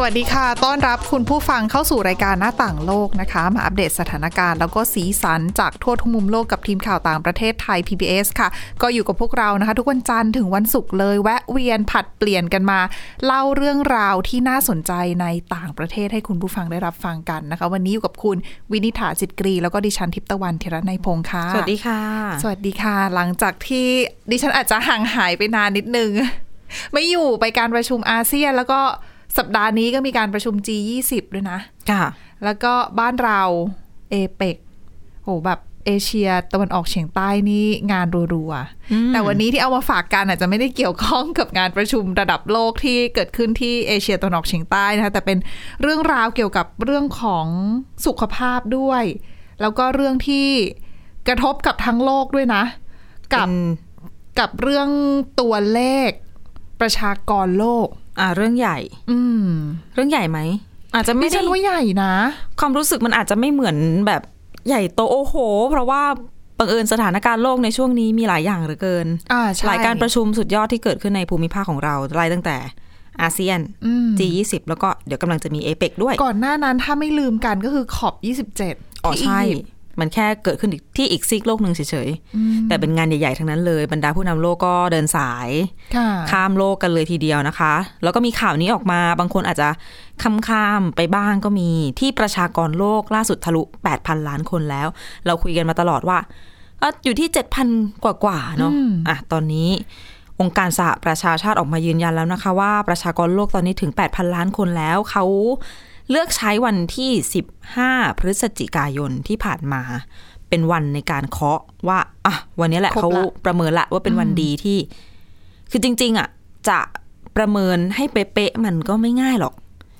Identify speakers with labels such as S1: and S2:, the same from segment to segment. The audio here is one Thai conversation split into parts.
S1: สวัสดีค่ะ ต้อนรับคุณผู้ฟังเข้าสู่รายการหน้าต่างโลกนะคะ มาอัปเดตสถานการณ์ แล้วก็สีสันจากทั่วทุกมุมโลกกับทีมข่าวต่างประเทศไทย PBS ค่ะ ก็อยู่กับพวกเรานะคะ ทุกวันจันทร์ถึงวันศุกร์เลย แวะเวียนผัดเปลี่ยนกันมา เล่าเรื่องราวที่น่าสนใจในต่างประเทศให้คุณผู้ฟังได้รับฟังกันนะคะ วันนี้อยู่กับคุณวินิษฐาจิตกรี แล้วก็ดิฉันทิพย์ตะวันธีรนัยพงค์ค่ะ
S2: สวัสดีค่ะ
S1: สวัสดีค่ะ หลังจากที่ดิฉันอาจจะห่างหายไปนานนิดนึง ไม่อยู่ไปการประชุมอาเซียนแล้วก็ สัปดาห์นี้ก็มีการประชุม G20 ด้วยนะ
S2: ค่ะ
S1: แล้วก็บ้านเราเอเปกโหแบบเอเชียตะวันออกเฉียงใต้นี่งานรัวๆ แต่วันนี้ที่เอามาฝากกันอาจจะไม่ได้เกี่ยวข้องกับงานประชุมระดับโลกที่เกิดขึ้นที่เอเชียตะวันออกเฉียงใต้นะคะแต่เป็นเรื่องราวเกี่ยวกับเรื่องของสุขภาพด้วย แล้วก็เรื่องที่กระทบกับทั้งโลกด้วยนะ กับ
S2: เป็น
S1: กับเรื่องตัวเลขประชากรโลก
S2: อ่าเรื่องใหญ่
S1: อืม
S2: เรื่องใหญ่ไหมอาจจะ
S1: ไม่
S2: ไม่
S1: ใช่
S2: ได้
S1: ว่าใหญ่นะ
S2: ความรู้สึกมันอาจจะไม่เหมือนแบบใหญ่โตโอ้โห เพราะว่าบังเอิญสถานการณ์โลกในช่วงนี้มีหลายอย่างเหลือเกิน
S1: อ่าใช่
S2: หลายการประชุมสุดยอดที่เกิดขึ้นในภูมิภาคของเราไล่ตั้งแต่อาเซียน
S1: อืม
S2: G20 แล้วก็เดี๋ยวกำลังจะมีเอเปกด้วย
S1: ก่อนหน้านั้นถ้าไม่ลืมกันก็คือขอบ 27
S2: อ๋อ
S1: ที่
S2: ใช่
S1: อียิปต์
S2: มันแค่เกิดขึ้นอีกที่อีกซีกโลกหนึ่งเฉยๆ แต่เป็นงานใหญ่ๆทั้งนั้นเลย บรรดาผู้นำโลกก็เดินสาย
S1: ค่ะ
S2: ข้ามโลกกันเลยทีเดียวนะคะ แล้วก็มีข่าวนี้ออกมาบางคนอาจจะข้ามๆไปบ้างก็มีที่ประชากรโลกล่าสุดทะลุ 8,000 ล้านคนแล้ว เราคุยกันมาตลอดว่าเอ้ออยู่ที่ 7,000 กว่าๆเนาะ
S1: อืม
S2: อะตอนนี้องค์การสหประชาชาติออกมายืนยันแล้วนะคะ ว่าประชากรโลกตอนนี้ถึง 8,000 ล้านคนแล้ว เขา เลือกใช้วันที่ 15 พฤศจิกายนที่ผ่านมา เป็นวันในการเคาะว่าอะวันนี้แหละ
S1: ครบละ
S2: เขาประเมินละว่าเป็นวันดีที่ คือจริง ๆอะจะประเมินให้เป๊ะๆมันก็ไม่ง่ายหรอก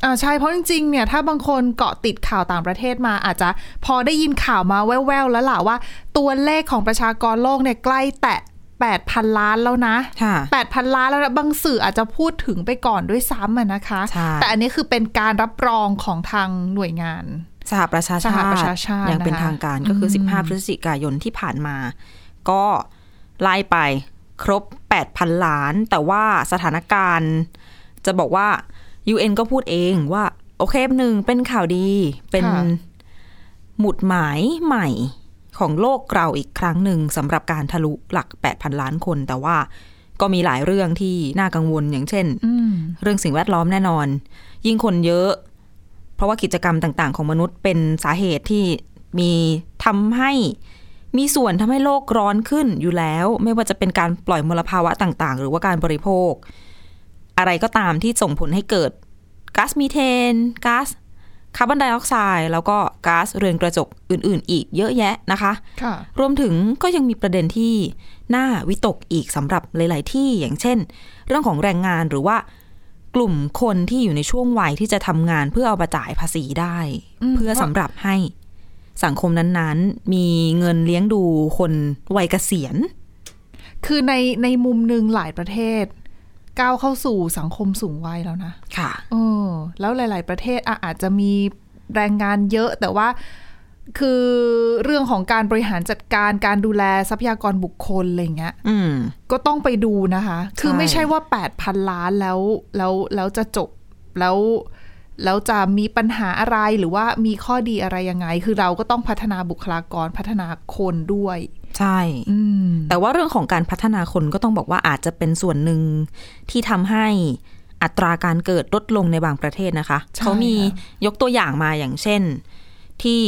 S1: อ่าใช่เพราะจริงๆเนี่ยถ้าบางคนเกาะติดข่าวต่างประเทศมาอาจจะพอได้ยินข่าวมาแว่วๆแล้วล่ะว่า ตัวเลขของประชากรโลกเนี่ยใกล้แตะ 8,000 ล้านแล้วนะ
S2: ค่ะ
S1: 8,000 ล้านแล้วนะบางสื่ออาจจะพูดถึงไปก่อนด้วยซ้ำอะนะคะ
S2: ใช่
S1: แต่อันนี้คือเป็นการรับรองของทางหน่วยงาน
S2: สหประชา
S1: ส
S2: ชา
S1: ห
S2: ติ
S1: ประชาชาติ
S2: อย่างเป็น
S1: นะคะ
S2: ทางการก็คือ
S1: อืม
S2: 15 พฤศจิกายนที่ผ่านมา ก็ไล่ไปครบ 8,000 ล้าน แต่ว่าสถานการณ์ จะบอกว่า UN ก็พูดเองว่า โอเคหนึ่งเป็นข่าวดีเป็น
S1: ค่ะ
S2: หมุดหมายใหม่ ของโลกเราอีกครั้งหนึ่งสำหรับการทะลุหลัก 8,000 ล้านคน แต่ว่าก็มีหลายเรื่องที่น่ากังวลอย่างเช่น
S1: อืม
S2: เรื่องสิ่งแวดล้อมแน่นอน ยิ่งคนเยอะ เพราะว่ากิจกรรมต่าง ๆ ของมนุษย์เป็นสาเหตุที่มีทำให้มีส่วนทำให้โลกร้อนขึ้นอยู่แล้ว ไม่ว่าจะเป็นการปล่อยมลภาวะต่าง ๆ หรือว่าการบริโภค อะไรก็ตามที่ส่งผลให้เกิดก๊าซมีเทนก๊าซ คาร์บอนไดออกไซด์แล้วก็ก๊าซเรือนกระจกอื่น ๆ อีกเยอะแยะนะคะ
S1: ค่ะ
S2: รวมถึงก็ยังมีประเด็นที่น่าวิตกอีกสำหรับหลาย ๆ ที่อย่างเช่น เรื่องของแรงงานหรือว่ากลุ่มคนที่อยู่ในช่วงวัยที่จะทำงานเพื่อเอามาจ่ายภาษีได้
S1: อืม
S2: เพื่อสำหรับให้สังคมนั้นๆ มีเงินเลี้ยงดูคนวัยเกษียณ
S1: คือในในมุมหนึ่งหลายประเทศ ก้าวเข้าสู่สังคมสูงวัยแล้วนะ
S2: ค่ะ
S1: เออแล้วหลาย ๆ ประเทศอะอาจจะมีแรงงานเยอะแต่ว่าคือเรื่องของการบริหารจัดการการดูแลทรัพยากรบุคคลอะไรเงี้ย
S2: อืม
S1: ก็ต้องไปดูนะคะ คือ
S2: ใช่
S1: ไม่ใช่ว่า 8,000 ล้านแล้วแล้วแล้วจะจบแล้วแล้วจะมีปัญหาอะไรหรือว่ามีข้อดีอะไรยังไง คือเราก็ต้องพัฒนาบุคลากรพัฒนาคนด้วย
S2: ใช่
S1: อืม
S2: แต่ว่าเรื่องของการพัฒนาคนก็ต้องบอกว่าอาจจะเป็นส่วนหนึ่งที่ทำให้อัตราการเกิดลดลงในบางประเทศนะคะ
S1: ใช่
S2: เขามี
S1: ค่ะ
S2: ยกตัวอย่างมาอย่างเช่น ที่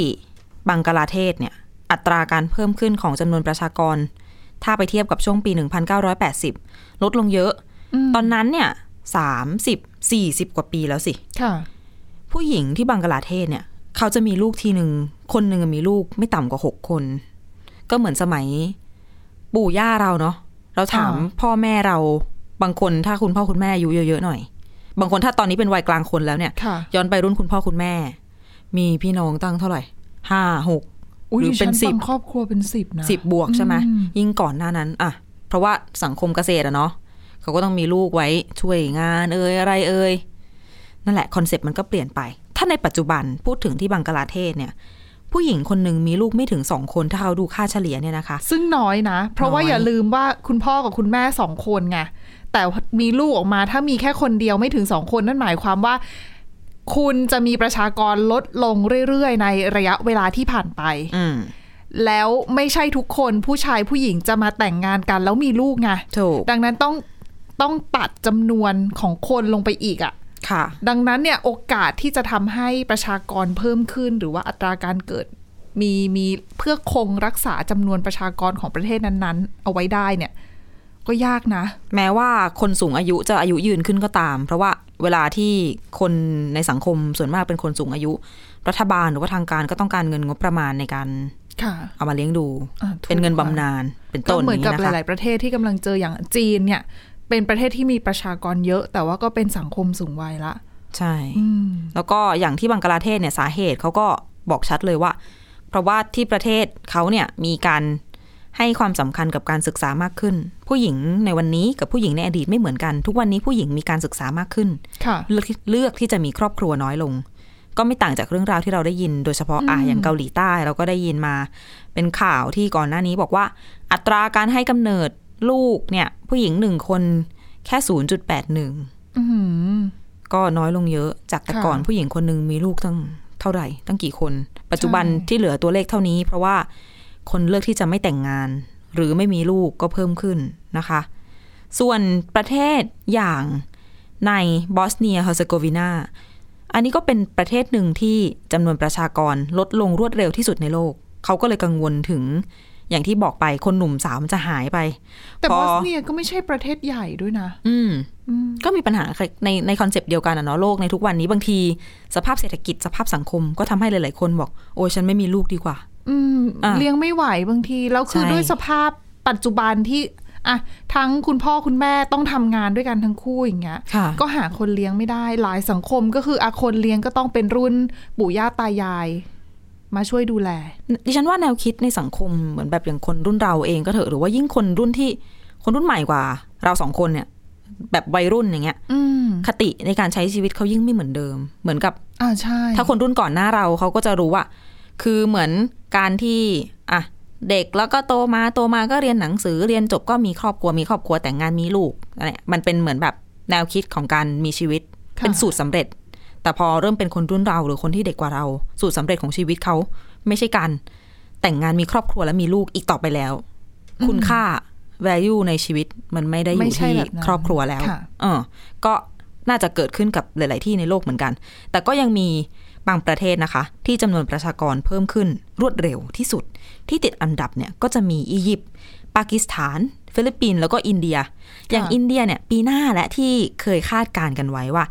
S2: บังกลาเทศเนี่ย อัตราการเพิ่มขึ้นของจำนวนประชากร ถ้าไปเทียบกับช่วงปี 1980 ลดลงเยอะ ตอนนั้นเนี่ย30 40กว่าปีแล้วสิ
S1: ค่ะ
S2: ผู้หญิงที่บังกลาเทศเนี่ย เขาจะมีลูกทีหนึ่งคนหนึ่งมีลูกไม่ต่ำกว่าหกคน ก็เหมือนสมัย ปู่ย่าเราเนาะเราถาม
S1: อ่า
S2: พ่อแม่เราบางคนถ้าคุณพ่อคุณแม่อายุเยอะๆหน่อย บางคนถ้าตอนนี้เป็นวัยกลางคนแล้วเนี่ย
S1: ค่ะ
S2: ย้อนไปรุ่นคุณพ่อคุณแม่ มีพี่น้องตั้งเท่าไหร่ห้าหก
S1: อุ้ย
S2: หรือเป็น
S1: ดิฉั
S2: สิบ
S1: ฟังครอบครัวเป็นสิบนะ
S2: สิบบวกใช่ไหม
S1: อืม
S2: ยิ่งก่อนหน้านั้น อะ เพราะว่าสังคมเกษตรอะเนาะเขาก็ต้องมีลูกไว้ช่วยงานเอ่ยอะไรเอ่ยนั่นแหละคอนเซปต์มันก็เปลี่ยนไป ถ้าในปัจจุบันพูดถึงที่บังกลาเทศเนี่ย ผู้หญิงคนหนึ่งมีลูกไม่ถึงสองคนถ้าเขาดูค่าเฉลี่ยเนี่ยนะคะ
S1: ซึ่งน้อยนะ เพราะว่า
S2: น้อย
S1: อย่าลืมว่าคุณพ่อกับคุณแม่สองคนไงแต่มีลูกออกมาถ้ามีแค่คนเดียวไม่ถึงสองคนนั่นหมายความว่า คุณจะมีประชากรลดลงเรื่อยๆ ในระยะเวลาที่ผ่านไป
S2: อืม
S1: แล้วไม่ใช่ทุกคนผู้ชายผู้หญิงจะมาแต่งงานกันแล้วมีลูกไง
S2: ถูก
S1: ดังนั้นต้องต้องตัดจำนวนของคนลงไปอีกอะ่ะ
S2: ค่ะ
S1: ดังนั้นเนี่ยโอกาสที่จะทำให้ประชากรเพิ่มขึ้น หรือว่าอัตราการเกิดมีมีเพื่อคงรักษาจำนวนประชากรของประเทศนั้นๆ เอาไว้ได้เนี่ย ก็ยากนะ
S2: แม้ว่าคนสูงอายุจะอายุยืนขึ้นก็ตาม เพราะว่าเวลาที่คนในสังคมส่วนมากเป็นคนสูงอายุ รัฐบาลหรือว่าทางการก็ต้องการเงินงบประมาณในการ
S1: ค่ะ
S2: เอามาเลี้ยงดู
S1: อ่าถูก
S2: เป็นเงินบำ
S1: ค่ะ
S2: นาญเป็น
S1: ก็
S2: ต้น
S1: เหมือนกับ
S2: นี้
S1: ห
S2: นะคะ
S1: ลาย ๆ ประเทศที่กำลังเจออย่างจีนเนี่ย เป็นประเทศที่มีประชากรเยอะ แต่ว่าก็เป็นสังคมสูงวัยละ
S2: ใช่
S1: อืม
S2: แล้วก็อย่างที่บังกลาเทศเนี่ยสาเหตุเขาก็บอกชัดเลยว่า เพราะว่าที่ประเทศเขาเนี่ยมีการให้ความสำคัญกับการศึกษามากขึ้น ผู้หญิงในวันนี้กับผู้หญิงในอดีตไม่เหมือนกัน ทุกวันนี้ผู้หญิงมีการศึกษามากขึ้น
S1: ค่ะ
S2: เลือกที่เลือกที่จะมีครอบครัวน้อยลง ก็ไม่ต่างจากเรื่องราวที่เราได้ยิน โดยเฉพาะอะอย่างเกาหลีใต้เราก็ได้ยินมา เป็นข่าวที่ก่อนหน้านี้บอกว่า อัตราการให้กำเนิด ลูกเนี่ย ผู้หญิงหนึ่งคนแค่ศูนย์จุดแปดหนึ่ง
S1: อืม
S2: ก็น้อยลงเยอะจากแต่
S1: ค่ะ
S2: ก่อนผู้หญิงคนหนึ่งมีลูกตั้งเท่าไหร่ ตั้งกี่คน ปัจจุบัน
S1: ใช่
S2: ที่เหลือตัวเลขเท่านี้ เพราะว่าคนเลือกที่จะไม่แต่งงาน หรือไม่มีลูกก็เพิ่มขึ้นนะคะ ส่วนประเทศอย่างในบอสเนียเฮอร์เซโกวีนาอันนี้ก็เป็นประเทศหนึ่งที่จำนวนประชากรลดลงรวดเร็วที่สุดในโลก เขาก็เลยกังวลถึง อย่างที่บอกไปคนหนุ่มสาวมันจะหายไป
S1: แต่
S2: พ
S1: บ
S2: อ
S1: อสเนียก็ไม่ใช่ประเทศใหญ่ด้วยนะ
S2: อืม
S1: อืม
S2: ก็มีปัญหาในใน concept เดียวกันอะเนาะโลกในทุกวันนี้บางที สภาพเศรษฐกิจสภาพสังคมก็ทำให้หลาย ๆ คนบอก โอ้ยฉันไม่มีลูกดีกว่า
S1: อืม
S2: อะ
S1: เลี้ยงไม่ไหวบางที แล้วคือ
S2: ใช่
S1: ด้วยสภาพปัจจุบันที่อะทั้งคุณพ่อคุณแม่ต้องทำงานด้วยกันทั้งคู่อย่างเงี้ย
S2: ค่ะ
S1: ก็หาคนเลี้ยงไม่ได้หลายสังคมก็คืออาคนเลี้ยงก็ต้องเป็นรุ่นปู่ย่าตายาย มาช่วยดูแล
S2: ดิฉันว่าแนวคิดในสังคมเหมือนแบบอย่างคนรุ่นเราเองก็เถอะหรือว่ายิ่งคนรุ่นที่คนรุ่นใหม่กว่า เราสองคนเนี่ย แบบวัยรุ่นอย่างเงี้ย
S1: อืม
S2: คติในการใช้ชีวิตเขายิ่งไม่เหมือนเดิม เหมือนกับ
S1: อ่าใช่
S2: ถ้าคนรุ่นก่อนหน้าเราเขาก็จะรู้ว่า คือเหมือนการที่อะเด็กแล้วก็โตมาโตมาก็เรียนหนังสือเรียนจบก็มีครอบครัวมีครอบครัวแต่งงานมีลูกอะไรเนี่ยมันเป็นเหมือนแบบแนวคิดของการมีชีวิต
S1: ค่ะ
S2: เป็นสูตรสำเร็จ แต่พอเริ่มเป็นคนรุ่นเราหรือคนที่เด็กกว่าเรา สูตรสำเร็จของชีวิตเขาไม่ใช่การแต่งงานมีครอบครัวและมีลูกอีกต่อไปแล้ว คุณค่า value ในชีวิตมันไม่ได้อยู่
S1: ไม่ใช่
S2: ที่
S1: แบบนั้น
S2: ครอบครัวแล้ว
S1: ค่ะ
S2: เออก็น่าจะเกิดขึ้นกับหลาย ๆ ที่ในโลกเหมือนกัน แต่ก็ยังมีบางประเทศนะคะ ที่จำนวนประชากรเพิ่มขึ้นรวดเร็วที่สุด ที่ติดอันดับเนี่ยก็จะมีอียิปต์ปากีสถาน ฟิลิปปินส์แล้วก็อินเดีย อย่างอินเดียเนี่ยปีหน้าและที่เคยคาดการณ์กันไว้ว่า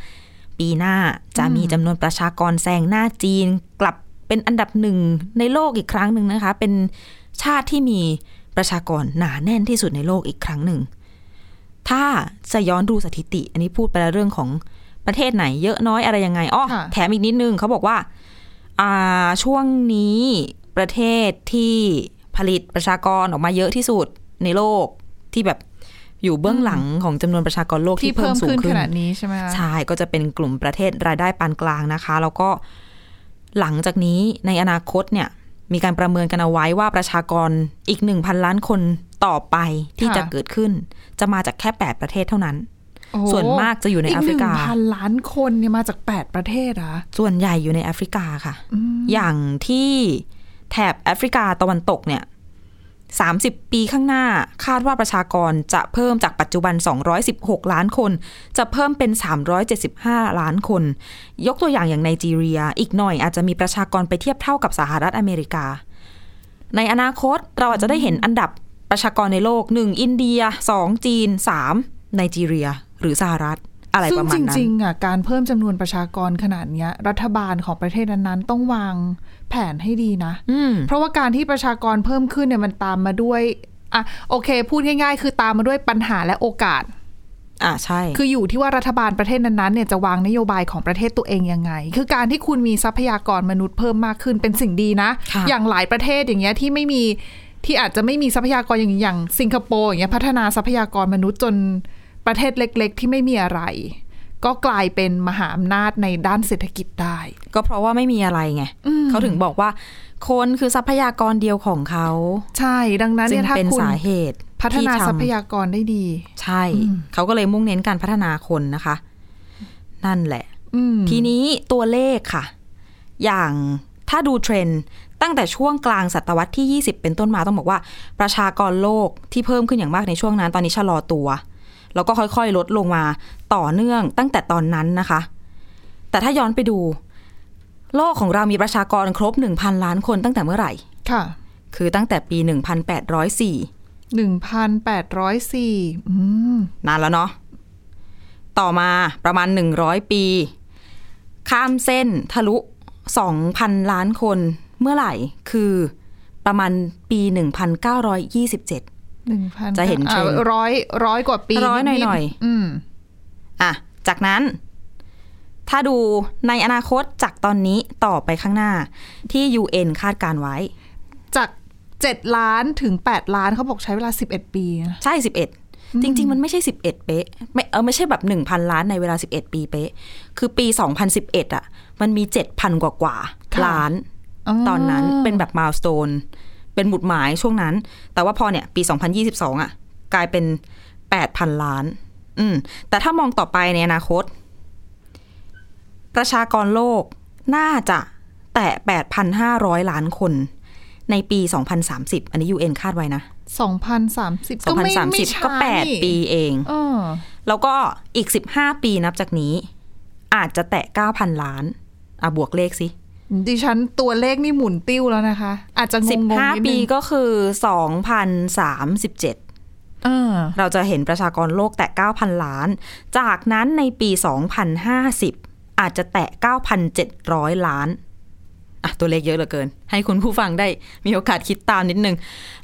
S2: ปีหน้าจะมีจำนวนประชากรแซงหน้าจีน กลับเป็นอันดับหนึ่งในโลกอีกครั้งหนึ่งนะคะ เป็นชาติที่มีประชากรหนาแน่นที่สุดในโลกอีกครั้งหนึ่ง ถ้าจะย้อนดูสถิติ อันนี้พูดไปแล้วเรื่องของประเทศไหน เยอะน้อยอะไรยังไงอ้อ
S1: ค่ะ
S2: แถมอีกนิดนึงเขาบอกว่าอ่าช่วงนี้ประเทศที่ผลิตประชากรออกมาเยอะที่สุดในโลกที่แบบ อยู่เบื้องหลังของจำนวนประชากรโลก
S1: ที่
S2: ที่เพิ่
S1: เพิ่
S2: ม
S1: ม
S2: สูง
S1: ขึ้น
S2: ขึ้
S1: ข
S2: น
S1: นาดนี้ใช่ไหมคะ
S2: ใช่ก็จะเป็นกลุ่มประเทศรายได้ปานกลางนะคะ แล้วก็หลังจากนี้ในอนาคตเนี่ยมีการประเมินกันเอาไว้ว่าประชากรอีกหนึ่งพันล้านคนต่อไปที่
S1: ค่ะ
S2: จะเกิดขึ้น จะมาจากแค่แปดประเทศเท่านั้น
S1: โอ้โห
S2: ส่วนมากจะอยู่ใน
S1: อีก
S2: แอฟ
S1: ห
S2: ริ
S1: นึ่ง
S2: กา
S1: พันล้านคนเนี่ยมาจากแปดประเทศเหรอะ
S2: ส่วนใหญ่อยู่ในแอฟริกาค่ะ อย่างที่แถบแอฟริกาตะวันตกเนี่ย 30 ปีข้างหน้า คาดว่าประชากรจะเพิ่มจากปัจจุบัน 216 ล้านคน จะเพิ่มเป็น 375 ล้านคน ยกตัวอย่างอย่างไนจีเรีย อีกหน่อยอาจจะมีประชากรไปเทียบเท่ากับสหรัฐอเมริกา ในอนาคตเราอาจจะได้เห็นอันดับประชากรในโลก 1 อินเดีย 2 จีน 3 ไนจีเรีย หรือสหรัฐอะไรประมาณนั้นซึ่งจ
S1: ริงๆอะการเพิ่มจำนวนประชากรขนาดเนี้ย รัฐบาลของประเทศนั้นๆต้องวาง แผนให้ดีนะ
S2: อืม
S1: เพราะว่าการที่ประชากรเพิ่มขึ้นเนี่ยมันตามมาด้วยอะโอเค พูดง่าย ๆ คือตามมาด้วยปัญหาและโอกาส
S2: อ่าใช่
S1: คืออยู่ที่ว่ารัฐบาลประเทศนั้นๆเนี่ยจะวางนโยบายของประเทศตัวเองยังไง คือการที่คุณมีทรัพยากรมนุษย์เพิ่มมากขึ้นเป็นสิ่งดีนะ
S2: ค่ะ
S1: อย่างหลายประเทศอย่างเงี้ยที่ไม่มีที่อาจจะไม่มีทรัพยากรอย่างอย่างสิงคโปร์อย่างเงี้ยพัฒนาทรัพยากรมนุษย์จนประเทศเล็ก ๆ ที่ไม่มีอะไร ก็กลายเป็นมหาอำนาจในด้านเศรษฐกิจได้
S2: ก็เพราะว่าไม่มีอะไรไงเขาถึงบอกว่า คนคือทรัพยากรเดียวของเขา
S1: ใช่ดังนั้น
S2: จึ
S1: เนี่
S2: ง
S1: ยถ้า
S2: เป็น
S1: คุณ
S2: สาเหตุ
S1: พัฒนา
S2: ที่
S1: ทรัพ
S2: ทำ
S1: ยากรได้ดี
S2: ใช่ เขาก็เลยมุ่งเน้นการพัฒนาคนนะคะ นั่นแหละ
S1: อืม
S2: ทีนี้ตัวเลขค่ะ อย่างถ้าดูเทรนด์ตั้งแต่ช่วงกลางศตวรรษที่ 20 เป็นต้นมาต้องบอกว่า ประชากรโลกที่เพิ่มขึ้นอย่างมากในช่วงนั้น ตอนนี้ชะลอตัว แล้วก็ค่อยๆ ลดลงมาต่อเนื่องตั้งแต่ตอนนั้นนะคะ แต่ถ้าย้อนไปดู โลกของเรามีประชากรครบ 1,000 ล้านคนตั้งแต่เมื่อไหร่
S1: ค่ะ
S2: คือตั้งแต่ปี 1804
S1: หนึ่งพันแปดร้อยสี่อืม
S2: นานแล้วเนาะ ต่อมาประมาณ 100 ปี ข้ามเส้นทะลุ 2,000 ล้านคนเมื่อไหร่ คือประมาณปี 1927
S1: หนึ่งพัน
S2: จะเห็นเทรนด์
S1: ร้อยร้อยกว่าปี
S2: ร้อยหน่อย
S1: ดๆ
S2: หน่อย
S1: อืม
S2: อะ จากนั้น ถ้าดูในอนาคตจากตอนนี้ต่อไปข้างหน้า ที่ UN คาดการไว้
S1: จากเจ็ดล้านถึงแปดล้านเขาบอกใช้เวลาสิบเอ็ดปีนะ
S2: ใช่11จริง ๆ มันไม่ใช่11เป๊ะไม่เออไม่ใช่แบบ1,000ล้านในเวลา11ปีเป๊ะ คือปี2011อะ มันมี7,000กว่ากว่าๆล้าน ตอนนั้นเป็นแบบม l ลส t ตน เป็นหมุดหมายช่วงนั้น แต่ว่าพอเนี่ยปี 2022 อะ กลายเป็น 8,000 ล้าน อืม แต่ถ้ามองต่อไปในอนาคต ประชากรโลกน่าจะแตะ 8,500 ล้านคน ในปี 2030 อันนี้ UN คาดไว้นะ
S1: สองพันสามสิบก็ไม่ไม่
S2: 2030
S1: ช้า
S2: ก็
S1: นี่
S2: 8ปีเอง
S1: เออ
S2: แล้วก็อีก 15 ปีนับจากนี้ อาจจะแตะ 9,000 ล้าน อะ บวกเลขสิ
S1: ดิฉันตัวเลขนี่หมุนติ้วแล้วนะคะ อาจจะงงๆนิดนึง
S2: 15 ปีก็คือ2,037
S1: เออ
S2: เราจะเห็นประชากรโลกแตะ 9,000 ล้าน จากนั้นในปี 2050 อาจจะแตะ 9,700 ล้านอะตัวเลขเยอะเหลือเกิน ให้คุณผู้ฟังได้มีโอกาสคิดตามนิดนึง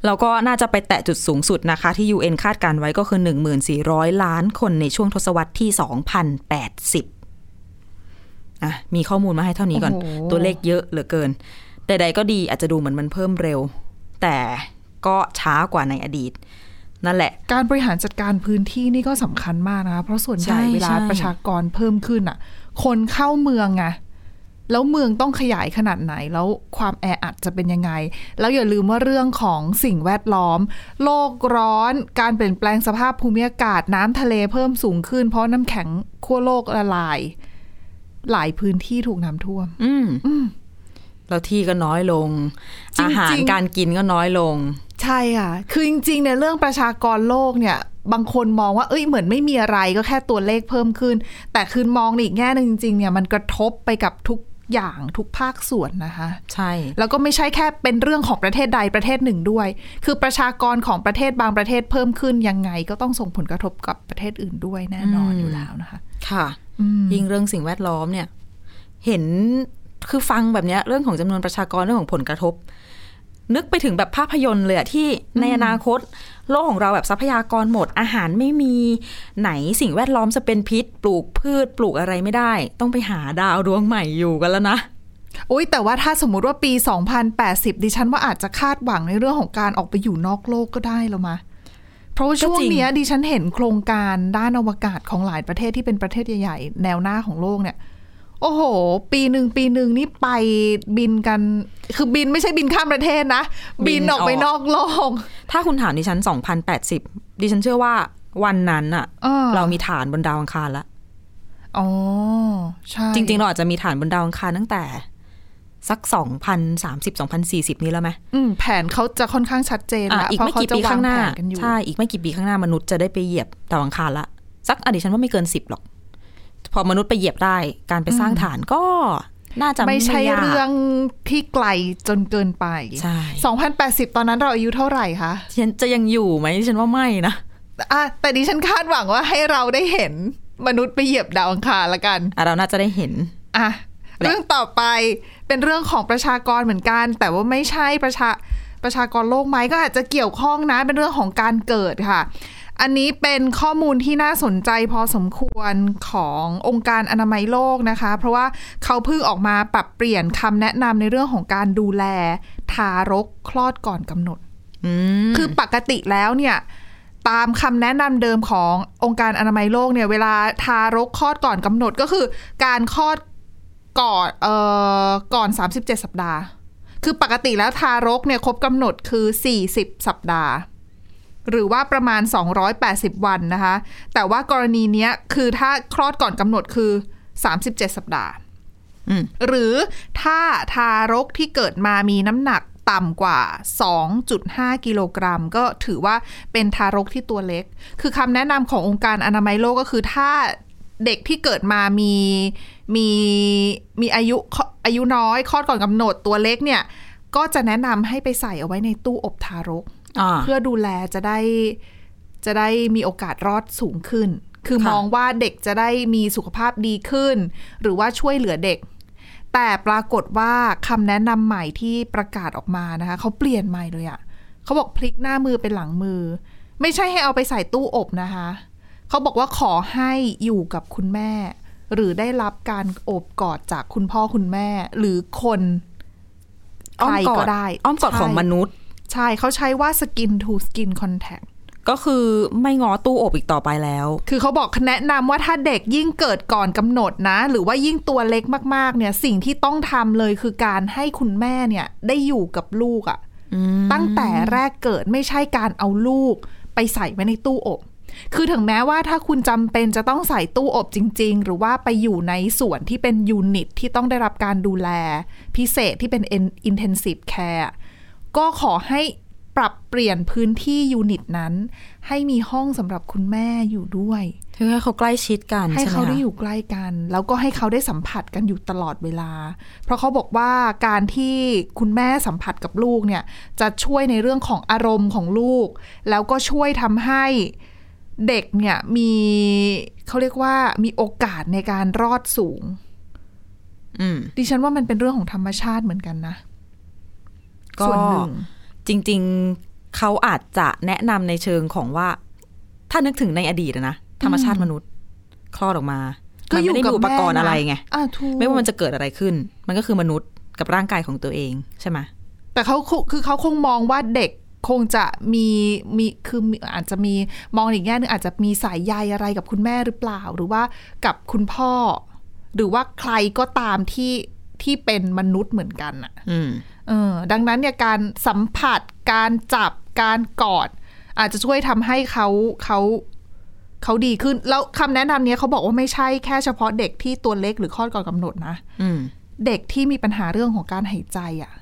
S2: แล้วก็น่าจะไปแตะจุดสูงสุดนะคะ ที่ UN คาดการไว้ก็คือ 1400 ล้านคนในช่วงทศวรรษที่ 2080 อะมีข้อมูลมาให้เท่านี้ก่อน
S1: โอ้โห
S2: ตัวเลขเยอะเหลือเกินใดๆก็ดีอาจจะดูเหมือนมันเพิ่มเร็ว แต่ก็ช้ากว่าในอดีต นั่นแหละ
S1: การบริหารจัดการพื้นที่นี่ก็สำคัญมากนะคะเพราะส่วนใหญ่
S2: ใช่
S1: เวลา
S2: ใช่
S1: ประชากรเพิ่มขึ้นอะ คนเข้าเมืองไงแล้วเมืองต้องขยายขนาดไหน แล้วความแออัดจะเป็นยังไง แล้วอย่าลืมว่าเรื่องของสิ่งแวดล้อม โลกร้อน การเปลี่ยนแปลงสภาพภูมิอากาศ น้ำทะเลเพิ่มสูงขึ้น เพราะน้ำแข็งขั้วโลกละลาย หลายพื้นที่ถูกน้ำท่วม
S2: อืมแล้วที่ก็น้อยลง
S1: จริงๆ
S2: อาหารการกินก็น้อยลง
S1: ใช่ค่ะ คือจริงๆในยเรื่องประชากรโลกเนี่ย บางคนมองว่า เอ้ยเหมือนไม่มีอะไรก็แค่ตัวเลขเพิ่มขึ้น แต่คือมองในอีกแง่หนึ่งจริงๆเนี่ยมันกระทบไปกับทุก อย่างทุกภาคส่วนนะคะ
S2: ใช่
S1: แล้วก็ไม่ใช่แค่เป็นเรื่องของประเทศใดประเทศหนึ่งด้วย คือประชากรของประเทศบางประเทศเพิ่มขึ้นยังไง ก็ต้องส่งผลกระทบกับประเทศอื่นด้วยแน่นอนอยู่แล้วนะคะ
S2: ค่ะ
S1: อืม
S2: ยิ่งเรื่องสิ่งแวดล้อมเนี่ย เห็นคือฟังแบบเนี้ยเรื่องของจำนวนประชากรเรื่องของผลกระทบ นึกไปถึงแบบภาพยนตร์เลยอะที่ในอนาคต โลกของเราแบบทรัพยากรหมดอาหารไม่มีไหนสิ่งแวดล้อมจะเป็นพิษ ปลูกพืชปลูกอะไรไม่ได้ ต้องไปหาดาวดวงใหม่อยู่กันแล้วนะ
S1: อุ้ยแต่ว่าถ้าสมมุติว่าปี 2080 ดิฉันว่าอาจจะคาดหวังในเรื่องของการออกไปอยู่นอกโลกก็ได้แล้วมาเพราะว่าช่วง
S2: ก็จริง
S1: เนี้ยดิฉันเห็นโครงการด้านอวกาศของหลายประเทศที่เป็นประเทศใหญ่ๆ แนวหน้าของโลกเนี่ย โอ้โห ปีหนึ่งปีหนึ่งนี่ไปบินกัน คือบินไม่ใช่บินข้ามประเทศนะ บินออกไปนอกโลก
S2: ถ้าคุณถามดิฉัน2080ดิฉันเชื่อว่าวันนั้นอะ
S1: อ่า
S2: เรามีฐานบนดาวอังคารแล้ว
S1: อ๋อ ใช่
S2: จริง ๆ เราอาจจะมีฐานบนดาวอังคารตั้งแต่ สัก2030 2040นี้แล้วไหม
S1: อืมแผนเขาจะค่อนข้างชัดเจน
S2: อะ
S1: แล้ว
S2: อีก
S1: เพราะ
S2: ไม่
S1: เขา
S2: กี่
S1: จะ
S2: ปี
S1: วา
S2: ข้างงห
S1: แผ
S2: น้า
S1: นกันอยู่
S2: ใช่ อีกไม่กี่ปีข้างหน้ามนุษย์จะได้ไปเหยียบดาวอังคารละ สักอะดิฉันว่าไม่เกิน10หรอก พอมนุษย์ไปเหยียบได้ การไปสร้างฐานก็น่าจะ
S1: ไม่ใช่
S2: ยาก
S1: เรื่องที่ไกลจนเกินไป
S2: ใช่
S1: 2080 ตอนนั้นเราอายุเท่าไหร่คะ
S2: ฉันจะยังอยู่ไหมดิฉันว่าไม่นะ
S1: อะแต่ดิฉันคาดหวังว่าให้เราได้เห็นมนุษย์ไปเหยียบดาวอังคารละกัน
S2: อะเราน่าจะได้เห็น
S1: อะ
S2: และ
S1: เรื่องต่อไปเป็นเรื่องของประชากรเหมือนกัน แต่ว่าไม่ใช่ประชาประชากรโลกไหมก็อาจจะเกี่ยวข้องนะเป็นเรื่องของการเกิดค่ะ อันนี้เป็นข้อมูลที่น่าสนใจพอสมควรขององค์การอนามัยโลกนะคะ เพราะว่าเขาเพิ่งออกมาปรับเปลี่ยนคำแนะนำในเรื่องของการดูแลทารกคลอดก่อนกำหนด
S2: อืม
S1: คือปกติแล้วเนี่ยตามคำแนะนำเดิมขององค์การอนามัยโลกเนี่ย เวลาทารกคลอดก่อนกำหนดก็คือ การคลอดก่อนเอ่อก่อน 37 สัปดาห์ คือปกติแล้วทารกเนี่ยครบกำหนดคือ 40 สัปดาห์ หรือว่าประมาณ 280 วันนะคะ แต่ว่ากรณีเนี้ยคือถ้าคลอดก่อนกำหนดคือ 37 สัปดาห์หรือถ้าทารกที่เกิดมามีน้ำหนักต่ำกว่า 2.5 กิโลกรัม ก็ถือว่าเป็นทารกที่ตัวเล็ก คือคำแนะนำขององค์การอนามัยโลกก็คือถ้าเด็กที่เกิดมามีมีมีอายุอายุน้อยคลอดก่อนกำหนดตัวเล็กเนี่ย ก็จะแนะนำให้ไปใส่เอาไว้ในตู้อบทารก เพื่อดูแลจะได้จะได้มีโอกาสรอดสูงขึ้น คือ
S2: ค่ะ
S1: มองว่าเด็กจะได้มีสุขภาพดีขึ้น หรือว่าช่วยเหลือเด็ก แต่ปรากฏว่าคำแนะนำใหม่ที่ประกาศออกมานะคะเขาเปลี่ยนใหม่เลยอะเขาบอกพลิกหน้ามือเป็นหลังมือ ไม่ใช่ให้เอาไปใส่ตู้อบนะคะเขาบอกว่าขอให้อยู่กับคุณแม่ หรือได้รับการโอบกอดจากคุณพ่อคุณแม่ หรือคนใครก็ได้
S2: อ้อมกอดของม
S1: ใช่
S2: นุษย์
S1: ใช่เขาใช้ว่า skin to skin contact
S2: ก็คือไม่งอตู้อบอีกต่อไปแล้ว
S1: คือเขาบอกแนะนำว่าถ้าเด็กยิ่งเกิดก่อนกำหนดนะ หรือว่ายิ่งตัวเล็กมากๆ เนี่ย สิ่งที่ต้องทำเลยคือการให้คุณแม่เนี่ย ได้อยู่กับลูกอะ่ะตั้งแต่แรกเกิดไม่ใช่การเอาลูก ไปใส่ไว้ในตู้อบ คือถึงแม้ว่าถ้าคุณจำเป็นจะต้องใส่ตู้อบจริง ๆ หรือว่าไปอยู่ในส่วนที่เป็นยูนิตที่ต้องได้รับการดูแล พิเศษที่เป็น intensive care ก็ขอให้ปรับเปลี่ยนพื้นที่ยูนิตนั้น ให้มีห้องสำหรับคุณแม่อยู่ด้วย
S2: คือให้เขาใกล้ชิดกัน
S1: ให้
S2: ใช่ไหม
S1: เขาได้
S2: คะ
S1: อยู่ใกล้กัน แล้วก็ให้เขาได้สัมผัสกันอยู่ตลอดเวลา เพราะเขาบอกว่าการที่คุณแม่สัมผัสกับลูกเนี่ย จะช่วยในเรื่องของอารมณ์ของลูก แล้วก็ช่วยทำให้เด็กเนี่ยมีเขาเรียกว่ามีโอกาสในการรอดสูง
S2: อืม
S1: ดิฉันว่ามันเป็นเรื่องของธรรมชาติเหมือนกันนะ
S2: ก็
S1: ส่วนหนึ่ง
S2: จริง ๆเขาอาจจะแนะนำในเชิงของว่า ถ้านึกถึงในอดีตอะนะธรรมชาติมนุษย์ คลอดออกมามันไม่ได้มีอุปกรณ์อะไรไง
S1: อะถูก
S2: ไม่ว่ามันจะเกิดอะไรขึ้น มันก็คือมนุษย์กับร่างกายของตัวเองใช่ไหม
S1: แต่เขาคคือเขาคงมองว่าเด็กคงจะมีมีคือมีอาจจะมีมองอีกแง่หนึงอาจจะมีสายใยอะไรกับคุณแม่หรือเปล่า หรือว่ากับคุณพ่อ หรือว่าใครก็ตามที่ที่เป็นมนุษย์เหมือนกันอะ
S2: อืม
S1: เออดังนั้นเนี่ยการสัมผัสการจับการกอด อาจจะช่วยทำให้เขาเขาเขาดีขึ้น แล้วคำแนะนำเนี้ยเขาบอกว่าไม่ใช่แค่เฉพาะเด็กที่ตัวเล็กหรือคลอดก่อนกำหนดนะ
S2: อืม
S1: เด็กที่มีปัญหาเรื่องของการหายใจอะ่ะ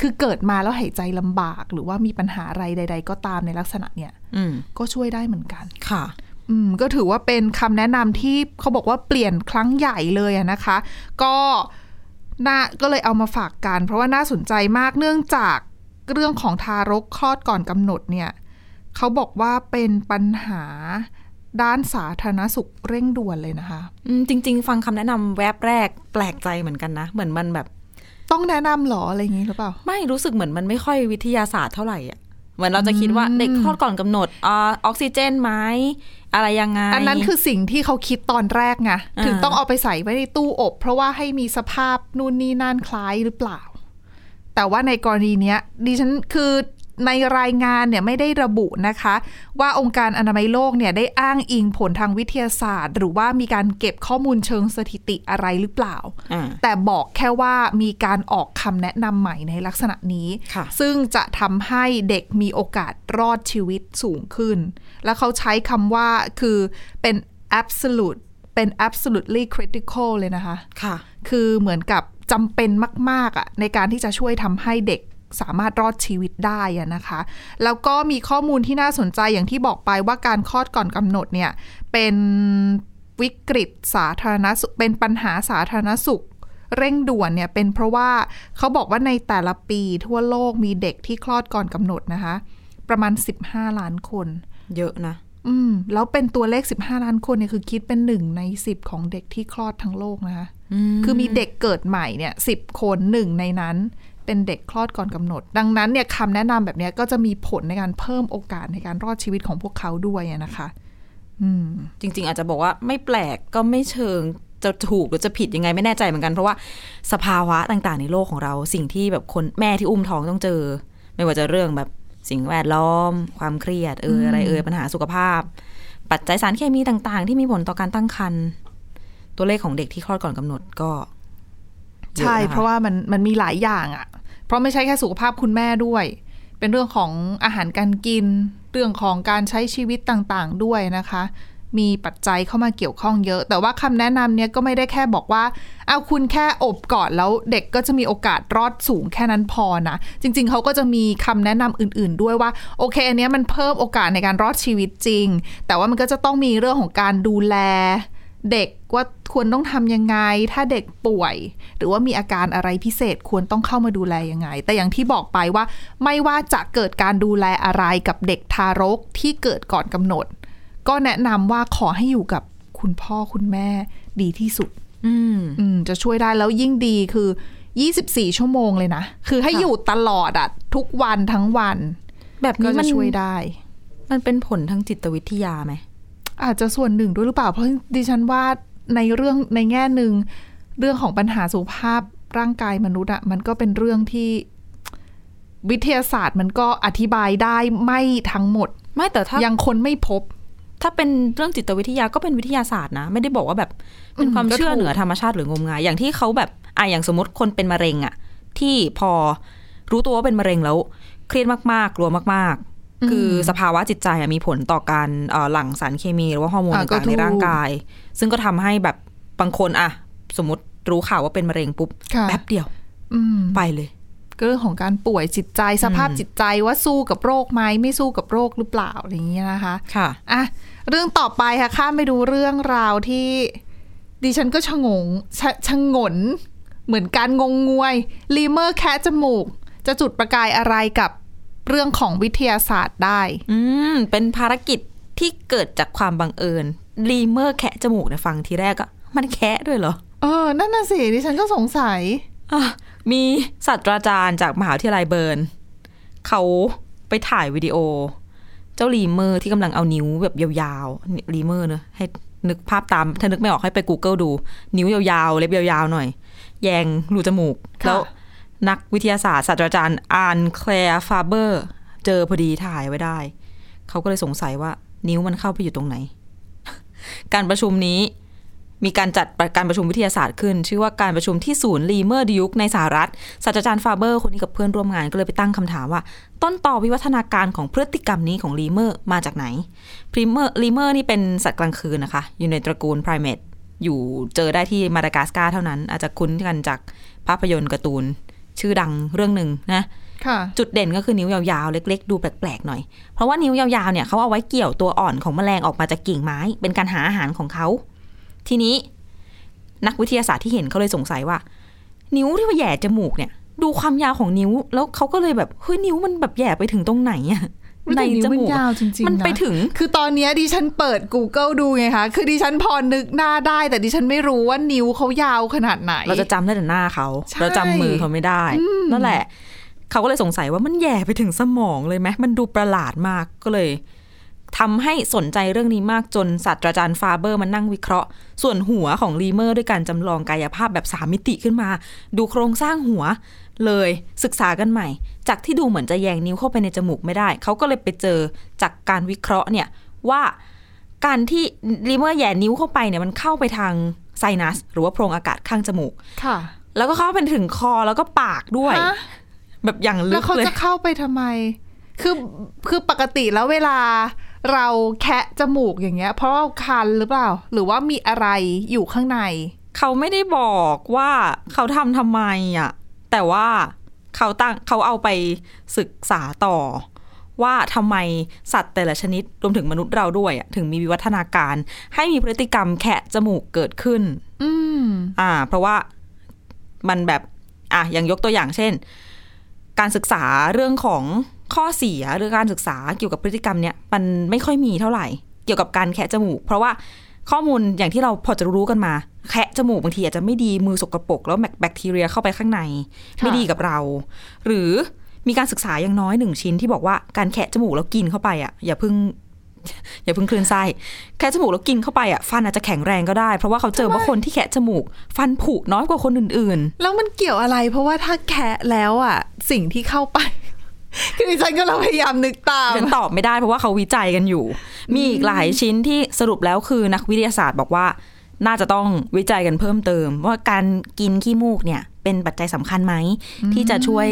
S1: คือเกิดมาแล้วหายใจลำบาก หรือว่ามีปัญหาอะไรใด ๆ ก็ตามในลักษณะเนี้ย
S2: อืม
S1: ก็ช่วยได้เหมือนกัน
S2: ค่ะ
S1: อืมก็ถือว่าเป็นคำแนะนำที่เขาบอกว่าเปลี่ยนครั้งใหญ่เลยอะนะคะ ก็ น่าก็เลยเอามาฝากกัน เพราะว่าน่าสนใจมากเนื่องจากเรื่องของทารกคลอดก่อนกำหนดเนี่ยเขาบอกว่าเป็นปัญหาด้านสาธารณสุขเร่งด่วนเลยนะคะ
S2: อืมจริง ๆ ฟังคำแนะนำแวบแรกแปลกใจเหมือนกันนะ เหมือนมันแบบ
S1: ต้องแนะนำเหรออะไรอย่างนี้หรือเปล่า
S2: ไม่รู้สึกเหมือนมันไม่ค่อยวิทยาศาสตร์เท่าไหร่อะ เหมือนเราจะคิดว่าเด็กคลอดก่อนกำหนดอ่าออกซิเจนไหมอะไรยังไง
S1: อันนั้นคือสิ่งที่เขาคิดตอนแรกไง
S2: อ่า
S1: ถึงต้องเอาไปใส่ไว้ในตู้อบ เพราะว่าให้มีสภาพนู่นนี่นั่นคล้ายหรือเปล่า แต่ว่าในกรณีเนี้ยดิฉันคือ ในรายงานเนี่ยไม่ได้ระบุนะคะ ว่าองค์การอนามัยโลกเนี่ยได้อ้างอิงผลทางวิทยาศาสตร์ หรือว่ามีการเก็บข้อมูลเชิงสถิติอะไรหรือเปล่า
S2: อ่า
S1: แต่บอกแค่ว่ามีการออกคำแนะนำใหม่ในลักษณะนี้
S2: ค่ะ
S1: ซึ่งจะทำให้เด็กมีโอกาสรอดชีวิตสูงขึ้น แล้วเขาใช้คำว่าคือเป็น absolute เป็น absolutely critical เลยนะคะ
S2: ค่ะ
S1: คือเหมือนกับจำเป็นมาก ๆอะในการที่จะช่วยทำให้เด็ก สามารถรอดชีวิตได้อะนะคะ แล้วก็มีข้อมูลที่น่าสนใจอย่างที่บอกไปว่าการคลอดก่อนกำหนดเนี่ยเป็นวิกฤตสาธารณสุขเป็นปัญหาสาธารณสุขเร่งด่วนเนี่ยเป็นเพราะว่าเขาบอกว่าในแต่ละปีทั่วโลกมีเด็กที่คลอดก่อนกำหนดนะคะ ประมาณ 15 ล้านคน
S2: เยอะนะ
S1: อืม แล้วเป็นตัวเลข 15 ล้านคนเนี่ยคือคิดเป็นหนึ่งใน 10 ของเด็กที่คลอดทั้งโลกนะคะ คือมีเด็กเกิดใหม่เนี่ยสิบคนหนึ่งในนั้น เป็นเด็กคลอดก่อนกำหนด ดังนั้นเนี่ยคำแนะนำแบบเนี้ยก็จะมีผลในการเพิ่มโอกาสในการรอดชีวิตของพวกเขาด้วยอะนะคะอืม
S2: จริง ๆ อาจจะบอกว่าไม่แปลกก็ไม่เชิงจะถูกหรือจะผิดยังไงไม่แน่ใจเหมือนกันเพราะว่าสภาวะต่างๆ ในโลกของเรา สิ่งที่แบบคนแม่ที่อุ้มท้องต้องเจอ ไม่ว่าจะเรื่องแบบสิ่งแวดล้อม ความเครียดเอออะไรเออปัญหาสุขภาพ ปัจจัยสารเคมีต่างๆ ที่มีผลต่อการตั้งครรภ์ตัวเลขของเด็กที่คลอดก่อนกำหนดก็เยอะ
S1: ใช่
S2: นค
S1: เพราะว่ามันมันมีหลายอย่างอะ่ะ เพราะไม่ใช่แค่สุขภาพคุณแม่ด้วย เป็นเรื่องของอาหารการกิน เรื่องของการใช้ชีวิตต่างๆด้วยนะคะ มีปัจจัยเข้ามาเกี่ยวข้องเยอะ แต่ว่าคำแนะนำเนี้ยก็ไม่ได้แค่บอกว่าเอาคุณแค่อบก่อนแล้วเด็กก็จะมีโอกาสรอดสูงแค่นั้นพอนะ จริง ๆเขาก็จะมีคำแนะนำอื่น ๆ ด้วยว่าโอเคอันเนี้ยมันเพิ่มโอกาสในการรอดชีวิตจริง แต่ว่ามันก็จะต้องมีเรื่องของการดูแลเด็ก ว่าควรต้องทำยังไง ถ้าเด็กป่วย หรือว่ามีอาการอะไรพิเศษควรต้องเข้ามาดูแลยังไง แต่อย่างที่บอกไปว่า ไม่ว่าจะเกิดการดูแลอะไรกับเด็กทารกที่เกิดก่อนกำหนด ก็แนะนำว่าขอให้อยู่กับคุณพ่อคุณแม่ดีที่สุด
S2: อืม
S1: อืมจะช่วยได้แล้วยิ่งดีคือ 24 ชั่วโมงเลยนะ คือให้
S2: ค่ะ
S1: อยู่ตลอดอะทุกวันทั้งวัน
S2: แบบ
S1: ก็
S2: นี้
S1: จะ
S2: มัน
S1: ช่วยได้
S2: มันเป็นผลทางจิตวิทยาไหม
S1: อาจจะส่วนหนึ่งด้วยหรือเปล่า เพราะดิฉันว่า ในเรื่องในแง่หนึ่งเรื่องของปัญหาสุขภาพร่างกายมนุษย์อะมันก็เป็นเรื่องที่วิทยาศาสตร์มันก็อธิบายได้ไม่ทั้งหมด
S2: ไม่แต่ถ้า
S1: ยังคนไม่พบ
S2: ถ้าเป็นเรื่องจิตวิทยาก็เป็นวิทยาศาสตร์นะ ไม่ได้บอกว่าแบบเป็น
S1: อืม
S2: ความ
S1: ก็
S2: เชื่อ
S1: ถูก
S2: เหนือธรรมชาติหรืองมงาย อย่างที่เขาแบบอะอย่างสมมติคนเป็นมะเร็งอะที่พอรู้ตัวว่าเป็นมะเร็งแล้ว เครียดมากๆ กลัวมากๆ คือสภาวะจิตใจอะมีผลต่อการเอ่อหลั่งสารเคมีหรือว่าฮอร์โมน
S1: อะก็
S2: ต่างๆใน
S1: ถูก
S2: ร่างกาย ซึ่งก็ทำให้แบบบางคนอะสมมติรู้ข่าวว่าเป็นมะเร็งปุ๊บ
S1: ค่ะ
S2: แป๊บเดียว
S1: อืม
S2: ไปเลย
S1: ก็เรื่องของการป่วยจิตใจสภาพจิตใจว่าสู้กับโรคไหมไม่สู้กับโรคหรือเปล่าอะไรอย่างเงี้ยนะคะ
S2: ค่ะ
S1: อะเรื่องต่อไปค่ะข้ามไปดูเรื่องราวที่ดิฉันก็ชะงงชะชะงน เหมือนการงงงวยลีเมอร์แคะจมูก จะจุดประกายอะไรกับ เรื่องของวิทยาศาสตร์ได้
S2: อืม เป็นภารกิจที่เกิดจากความบังเอิญลีเมอร์แคะจมูกเนี่ยฟังทีแรกอะมันแคะด้วยเหรอ
S1: เออ นั่นน่ะสิดิฉันก็สงสัย
S2: อะมีศาสตราจารย์จากมหาวิทยาลัยเบิร์นเขาไปถ่ายวิดีโอ เจ้าลีเมอร์ที่กำลังเอานิ้วแบบยาวๆลีเมอร์เนอะให้นึกภาพตาม ถ้านึกไม่ออกให้ไป Google ดู นิ้วยาวๆ เล็บยาวๆหน่อย แยงรูจมูก
S1: ค่ะ
S2: แล้ว นักวิทยาศาสตร์ศาสตราจารย์อานแคลร์ฟาเบอร์ เจอพอดีถ่ายไว้ได้ เขาก็เลยสงสัยว่านิ้วมันเข้าไปอยู่ตรงไหน การประชุมนี้มีการจัดการประชุมวิทยาศาสตร์ขึ้น ชื่อว่าการประชุมที่ศูนย์ลีเมอร์ดิยุกในสหรัฐศาสตราจารย์ฟาเบอร์คนนี้กับเพื่อนร่วมงานก็เลยไปตั้งคำถามว่า ต้นตอวิวัฒนาการของพฤติกรรมนี้ของลีเมอร์มาจากไหนลีเมอร์ลีเมอร์นี่เป็นสัตว์กลางคืนนะคะ อยู่ในตระกูลไพรเมตอยู่เจอได้ที่มาดากัสการ์เท่านั้น อาจจะคุ้นกันจากภาพยนตร์การ์ตูน ชื่อดังเรื่องหนึ่งนะ
S1: ค่ะ
S2: จุดเด่นก็คือนิ้วยาวๆ เล็ก ๆ ดูแปลกๆหน่อย เพราะว่านิ้วยาวๆเนี่ยเขาเอาไว้เกี่ยวตัวอ่อนของแมลงออกมาจากกิ่งไม้ เป็นการหาอาหารของเขาทีนี้นักวิทยาศาสตร์ที่เห็นเขาเลยสงสัยว่า นิ้วที่ว่าแหย่จมูกเนี่ย ดูความยาวของนิ้ว แล้วเขาก็เลยแบบเฮ้ยนิ้วมันแบบแหย่ไปถึงตรงไหนอะ ในจมูก
S1: ยาวจริงๆ
S2: มันไป
S1: นะ
S2: ถึง
S1: คือตอนเนี้ยดิฉันเปิด Google ดูไงคะคือดิฉันพอนึกหน้าได้ แต่ดิฉันไม่รู้ว่านิ้วเขายาวขนาดไหน
S2: เราจะจำได้แต่หน้าเขา
S1: ใช่
S2: เราจำมือเขาไม่ได้ นั่นแหละ เขาก็เลยสงสัยว่ามันแหย่ไปถึงสมองเลยไหมมันดูประหลาดมากก็เลยทำให้สนใจเรื่องนี้มากจนศาสตราจารย์ฟาเบอร์มันนั่งวิเคราะห์ ส่วนหัวของลีเมอร์ด้วยการจำลองกายภาพแบบสามมิติขึ้นมา ดูโครงสร้างหัว เลยศึกษากันใหม่ จากที่ดูเหมือนจะแยงนิ้วเข้าไปในจมูกไม่ได้ เขาก็เลยไปเจอจากการวิเคราะห์เนี่ยว่าการที่ลีเมอร์แหย่นิ้วเข้าไปเนี่ยมันเข้าไปทางไซนัส หรือว่าโพรงอากาศข้างจมูก
S1: ค่ะ
S2: แล้วก็เข้าไปถึงคอแล้วก็ปากด้วย
S1: ฮะ
S2: แบบอย่างลึ
S1: แล้ว
S2: ก
S1: เขา
S2: เลย
S1: จะเข้าไปทำไม คือคือปกติแล้วเวลาเราแคะจมูกอย่างเงี้ย เพราะเราคันหรือเปล่า หรือว่ามีอะไรอยู่ข้างใน
S2: เขาไม่ได้บอกว่าเขาทำทำไมอะ แต่ว่าเขาตั้งเขาเอาไปศึกษาต่อ ว่าทำไมสัตว์แต่ละชนิดรวมถึงมนุษย์เราด้วยอะถึงมีวิวัฒนาการ ให้มีพฤติกรรมแคะจมูกเกิดขึ้น
S1: อืม
S2: อ่า เพราะว่ามันแบบอะอย่างยกตัวอย่างเช่น การศึกษาเรื่องของข้อเสียหรือการศึกษาเกี่ยวกับพฤติกรรมเนี่ยมันไม่ค่อยมีเท่าไหร่ เกี่ยวกับการแคะจมูก เพราะว่า ข้อมูลอย่างที่เราพอจะรู้กันมา แคะจมูกบางทีอาจจะไม่ดีมือสกรปรกแล้วแบคทีเรียเข้าไปข้างใน
S1: ค่ะ
S2: ไม่ดีกับเรา หรือมีการศึกษาอย่างน้อยหนึ่งชิ้นที่บอกว่าการแคะจมูกแล้วกินเข้าไปอะอย่าเพิ่งอย่าเพิ่งคลื่นไส้แคะจมูกแล้วกินเข้าไปอะฟันอาจจะแข็งแรงก็ได้ เพราะว่าเขาเจอว่าคนที่แคะจมูก ฟันผุน้อยกว่าคนอื่น
S1: แล้วมันเกี่ยวอะไร เพราะว่าถ้าแคะแล้วอะ สิ่งที่เข้าไป
S2: ๆ
S1: คือดิฉันก็เราพยายามนึกตาม
S2: ฉันตอบไม่ได้เพราะว่าเขาวิจัยกันอยู่ มีอีกหลายชิ้นที่สรุปแล้วคือนักวิทยาศาสตร์บอกว่า น่าจะต้องวิจัยกันเพิ่มเติม ว่าการกินขี้มูกเนี่ย เป็นปัจจัยสำคัญไหม ที่จะช่วย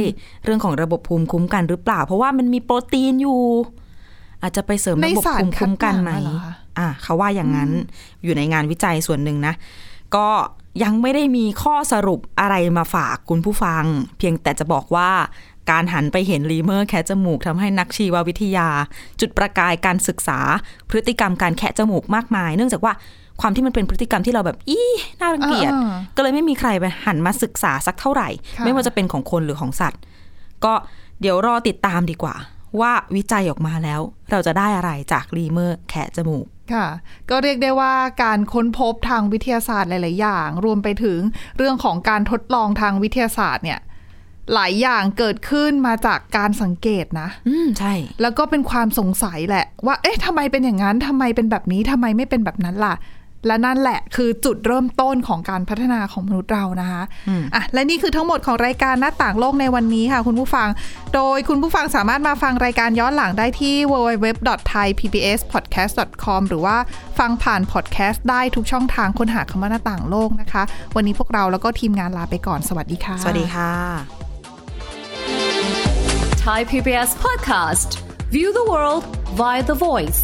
S2: เรื่องของระบบภูมิคุ้มกันหรือเปล่า เพราะว่ามันมีโปรตีนอยู่ อาจจะไปเสริมระบบภูมิคุ้มกันไหม
S1: ในสารคัดหลั่งอะเหรอคะ
S2: อะเขาว่าอย่างนั้นอยู่ในงานวิจัยส่วนหนึ่งนะ ก็ ยังไม่ได้มีข้อสรุปอะไรมาฝากคุณผู้ฟัง เพียงแต่จะบอกว่าการหันไปเห็นลีเมอร์แคะจมูกทำให้นักชีววิทยา จุดประกายการศึกษา พฤติกรรมการแคะจมูกมากมาย เนื่องจากว่าความที่มันเป็นพฤติกรรมที่เราแบบ อีน่ารังเกียจก็เลยไม่มีใครไปหันมาศึกษาสักเท่าไหร่ ไม่ว่าจะเป็นของคนหรือของสัตว์ ก็เดี๋ยวรอติดตามดีกว่า ว่าวิจัยออกมาแล้ว เราจะได้อะไรจากลีเมอร์แคะจมูก
S1: ค่ะก็เรียกได้ว่าการค้นพบทางวิทยาศาสตร์หลาย ๆ อย่าง รวมไปถึงเรื่องของการทดลองทางวิทยาศาสตร์เนี่ยหลายอย่างเกิดขึ้นมาจากการสังเกตนะ
S2: อืมใช่
S1: แล้วก็เป็นความสงสัยแหละ ว่า เอ๊ะทำไมเป็นอย่างนั้นทำไมเป็นแบบนี้ทำไมไม่เป็นแบบนั้นล่ะ และนั่นแหละคือจุดเริ่มต้นของการพัฒนาของมนุษย์เรานะคะ
S2: อืม
S1: อะและนี่คือทั้งหมดของรายการหน้าต่างโลกในวันนี้ค่ะ คุณผู้ฟัง โดยคุณผู้ฟังสามารถมาฟังรายการย้อนหลังได้ที่ www.thaipbspodcast.com หรือว่าฟังผ่านพอดแคสต์ได้ทุกช่องทางค้นหาคำว่าหน้าต่างโลกนะคะ วันนี้พวกเราแล้วก็ทีมงานลาไปก่อนสวัสดีค่ะ
S2: สวัสดีค่ะ
S3: Thai PBS podcast. View the world via the voice.